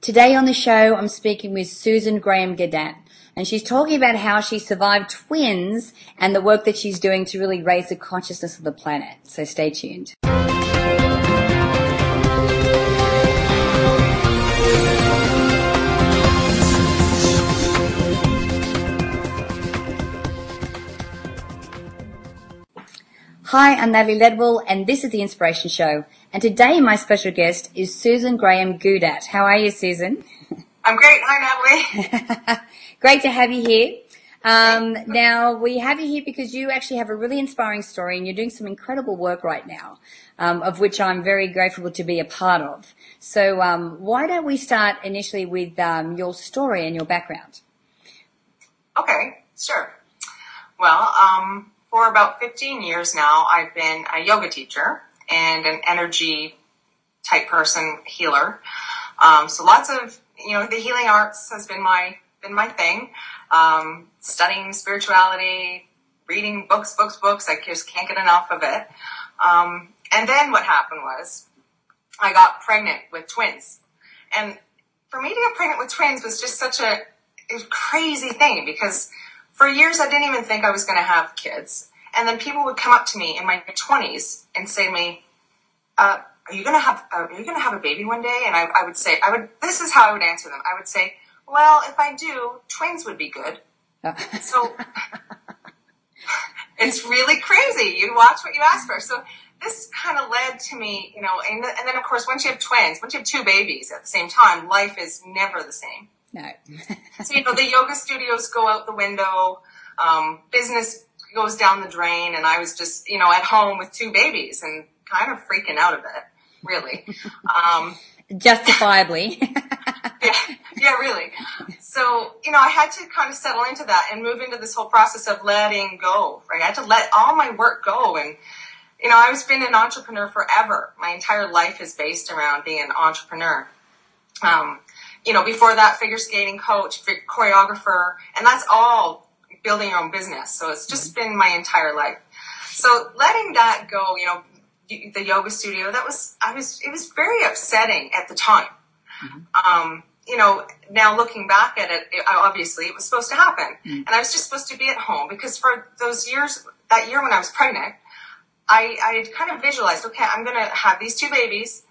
Today on the show, I'm speaking with Susan Graham Guddat, and she's talking about how she survived twins and the work that she's doing to really raise the consciousness of the planet. So stay tuned. Hi, I'm Natalie Ledwell, and this is the Inspiration Show. And today, my special guest is Susan Graham Guddat. How are you, Susan? I'm great. Hi, Natalie. great to have you here. Um, now, we have you here because you actually have a really inspiring story and you're doing some incredible work right now, um, of which I'm very grateful to be a part of. So, um, why don't we start initially with um, your story and your background? Okay, sure. Well, um, for about 15 years now, I've been a yoga teacher and an energy type person healer. Um, so lots of, you know, the healing arts has been my, been my thing. Um, studying spirituality, reading books, books, books. I just can't get enough of it. Um, and then what happened was I got pregnant with twins. And for me to get pregnant with twins was just such a, a crazy thing because for years, I didn't even think I was going to have kids. And then people would come up to me in my 20s and say to me, uh, are you going to have, uh, are you going to have a baby one day? And I, I would say, I would, this is how I would answer them. I would say, well, if I do, twins would be good. so it's really crazy. You watch what you ask for. So this kind of led to me, you know, and, and then of course, once you have twins, once you have two babies at the same time, life is never the same. No. so, you know, the yoga studios go out the window, um, business goes down the drain, and I was just, you know, at home with two babies and kind of freaking out of it, really. Um, Justifiably. yeah, yeah, really. So, you know, I had to kind of settle into that and move into this whole process of letting go, right? I had to let all my work go and, you know, I've been an entrepreneur forever. My entire life is based around being an entrepreneur. Um, you know, before that, figure skating coach, choreographer, and that's all building your own business. So it's just been my entire life. So letting that go, you know, the yoga studio, that was, I was, it was very upsetting at the time. Mm-hmm. Um, you know, now looking back at it, it, obviously it was supposed to happen. Mm-hmm. And I was just supposed to be at home because for those years, that year when I was pregnant, I, I kind of visualized, okay, I'm going to have these two babies.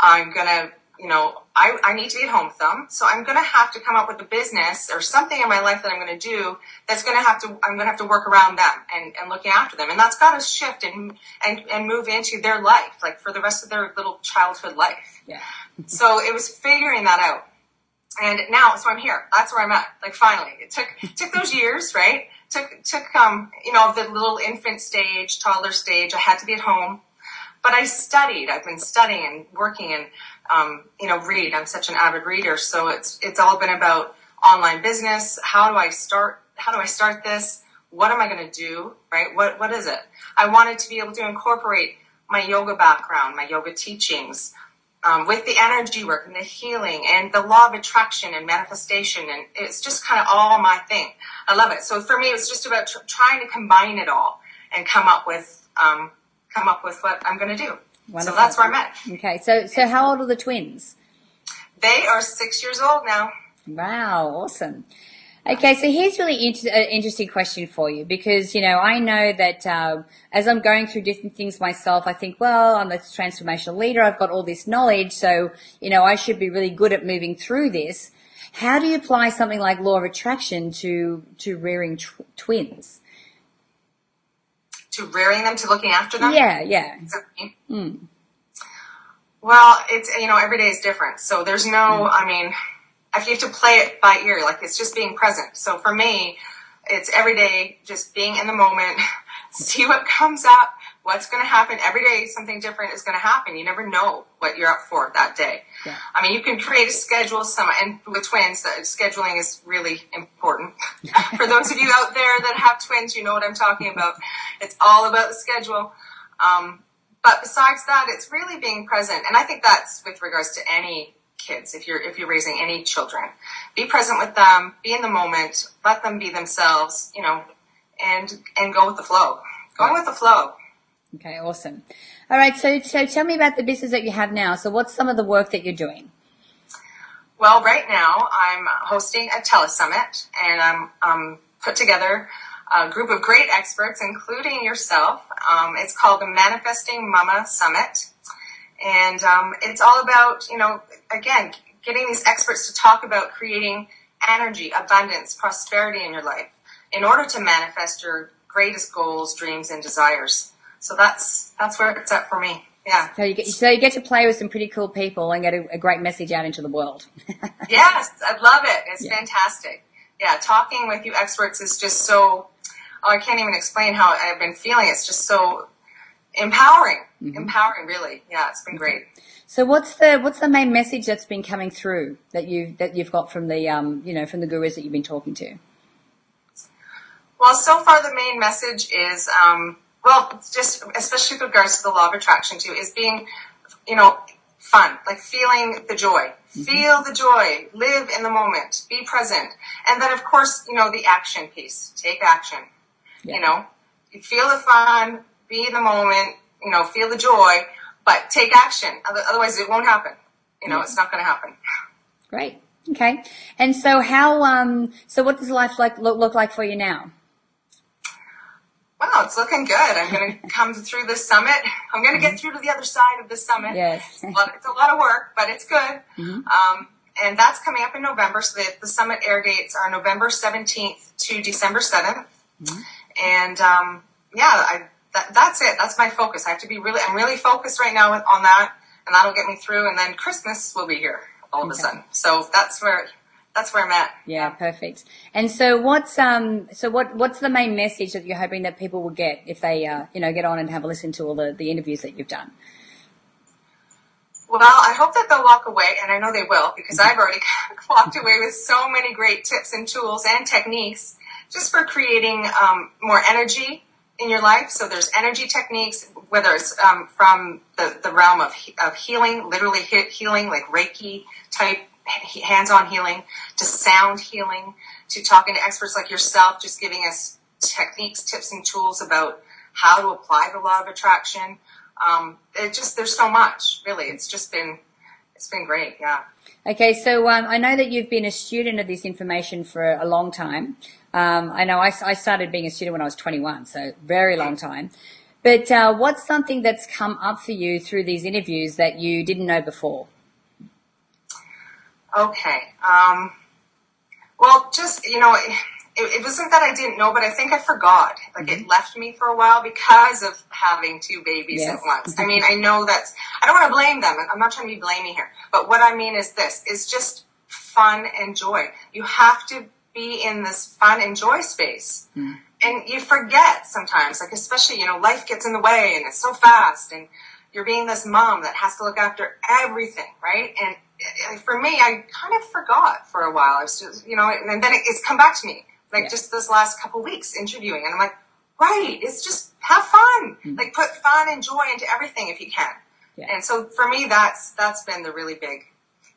I'm going to you know, I, I need to be at home with them. So I'm going to have to come up with a business or something in my life that I'm going to do that's going to have to, I'm going to have to work around them and, and looking after them. And that's got to shift and, and, and move into their life, like for the rest of their little childhood life. Yeah. so it was figuring that out. And now, so I'm here. That's where I'm at. Like finally, it took, took those years, right? Took, took, um, you know, the little infant stage, toddler stage. I had to be at home, but I studied. I've been studying and working and, um, you know, read. I'm such an avid reader, so it's it's all been about online business. How do I start? How do I start this? What am I going to do? Right? What what is it? I wanted to be able to incorporate my yoga background, my yoga teachings, um, with the energy work and the healing and the law of attraction and manifestation, and it's just kind of all my thing. I love it. So for me, it's just about tr- trying to combine it all and come up with um, come up with what I'm going to do. Wonderful. So that's where I'm at. Okay. So, so how old are the twins? They are six years old now. Wow. Awesome. Okay, so here's really inter- an interesting question for you because you know I know that uh, as I'm going through different things myself, I think, well, I'm a transformational leader. I've got all this knowledge, so you know I should be really good at moving through this. How do you apply something like law of attraction to to rearing tw- twins? To rearing them to looking after them? Yeah, yeah. Mm. Well, it's you know every day is different, so there's no. Mm. I mean, if you have to play it by ear, like it's just being present. So for me, it's every day just being in the moment, see what comes up, what's going to happen. Every day, something different is going to happen. You never know what you're up for that day. Yeah. I mean, you can create a schedule. Some and with twins, uh, scheduling is really important. for those of you out there that have twins, you know what I'm talking about. It's all about the schedule. Um, but besides that, it's really being present, and I think that's with regards to any kids. If you're if you're raising any children, be present with them, be in the moment, let them be themselves. You know, and and go with the flow. Going with the flow. Okay, awesome. All right, so so tell me about the business that you have now. So what's some of the work that you're doing? Well, right now I'm hosting a telesummit and I'm um, put together a group of great experts, including yourself. Um, it's called the Manifesting Mama Summit. And um, it's all about, you know, again, getting these experts to talk about creating energy, abundance, prosperity in your life in order to manifest your greatest goals, dreams, and desires. So that's that's where it's at for me. Yeah. So you get so you get to play with some pretty cool people and get a, a great message out into the world. yes, I love it. It's yeah. fantastic. Yeah, talking with you experts is just so. Oh, I can't even explain how I've been feeling. It's just so empowering. Mm-hmm. Empowering, really. Yeah, it's been great. So what's the what's the main message that's been coming through that you that you've got from the um you know from the gurus that you've been talking to? Well, so far the main message is um, well, just especially with regards to the law of attraction too, is being you know fun, like feeling the joy. Mm-hmm. Feel the joy, live in the moment, be present. And then of course, you know, the action piece. Take action. Yeah. You know, feel the fun, be the moment, you know, feel the joy, but take action. Otherwise, it won't happen. You know, it's not going to happen. Great. Okay. And so, how? Um, so, what does life like look, look like for you now? Wow, it's looking good. I'm going to come through this summit. I'm going to get mm-hmm. through to the other side of the summit. Yes. it's, a lot, it's a lot of work, but it's good. Mm-hmm. Um, and that's coming up in November. So the, the, summit air dates are November 17th to December 7th. Mm-hmm. And um, yeah, I that, that's it. That's my focus. I have to be really, I'm really focused right now on that, and that'll get me through. And then Christmas will be here all of a sudden. So that's where that's where I'm at. Yeah, perfect. And so what's um so what what's the main message that you're hoping that people will get if they uh, you know get on and have a listen to all the, the interviews that you've done? Well, I hope that they'll walk away, and I know they will because I've already walked away with so many great tips and tools and techniques just for creating um, more energy in your life. So there's energy techniques, whether it's um, from the, the realm of, of healing, literally healing, like Reiki type hands-on healing, to sound healing, to talking to experts like yourself, just giving us techniques, tips, and tools about how to apply the law of attraction. Um, it just there's so much, really. It's just been it's been great, yeah. Okay, so um, I know that you've been a student of this information for a long time. Um, I know I, I, started being a student when I was 21, so very long time. But uh, what's something that's come up for you through these interviews that you didn't know before? Okay. Um, well, just, you know, it, it, wasn't that I didn't know, but I think I forgot. Like mm-hmm. it left me for a while because of having two babies yes. at once. I mean, I know that's, I don't want to blame them. I'm not trying to be blaming here. But what I mean is this, is just fun and joy. You have to be in this fun and joy space. Mm-hmm. And you forget sometimes, like especially, you know, life gets in the way and it's so fast and you're being this mom that has to look after everything, right? And for me, I kind of forgot for a while. I was just, you know, and then it's come back to me, like yeah. just this last couple weeks interviewing, and I'm like, right, it's just have fun, mm-hmm. like put fun and joy into everything if you can. Yeah. And so for me, that's that's been the really big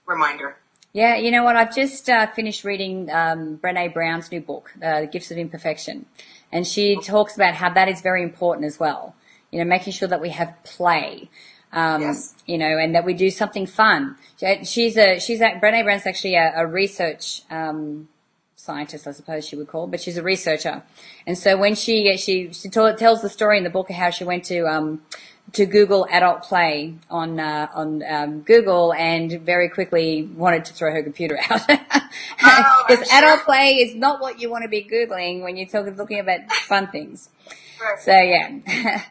reminder. Yeah, you know what? I've just uh, finished reading um, Brene Brown's new book, uh, The Gifts of Imperfection, and she talks about how that is very important as well. You know, making sure that we have play. Um, yes. You know, and that we do something fun. She's a she's a, Brene Brown's actually a, a research um, scientist, I suppose she would call, but she's a researcher. And so when she she she t- tells the story in the book of how she went to um, to Google adult play on uh, on um, Google and very quickly wanted to throw her computer out because oh, sure. adult play is not what you want to be googling when you're talking looking about fun things. So yeah.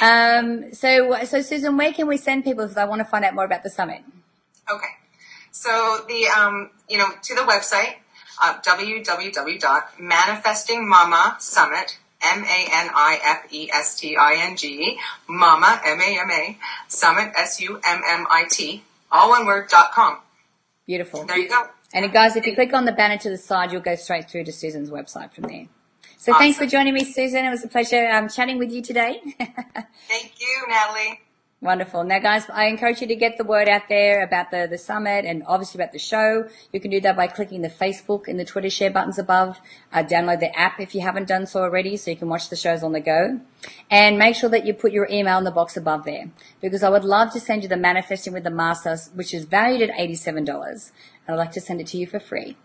um, so so Susan, where can we send people if they want to find out more about the summit? Okay. So the um, you know to the website uh, www.manifestingmama M A N I F E S T I N G Mama M A M A Summit S U M M I T all one word dot com. Beautiful. There you go. And guys, if you click on the banner to the side, you'll go straight through to Susan's website from there. So thanks for joining me, Susan. It was a pleasure um, chatting with you today. Thank you, Natalie. Wonderful. Now, guys, I encourage you to get the word out there about the, the summit and obviously about the show. You can do that by clicking the Facebook and the Twitter share buttons above. Uh, download the app if you haven't done so already so you can watch the shows on the go. And make sure that you put your email in the box above there because I would love to send you the Manifesting with the Masters, which is valued at $87. And I'd like to send it to you for free.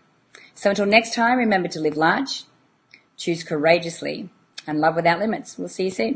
So until next time, remember to live large, choose courageously, and love without limits. We'll see you soon.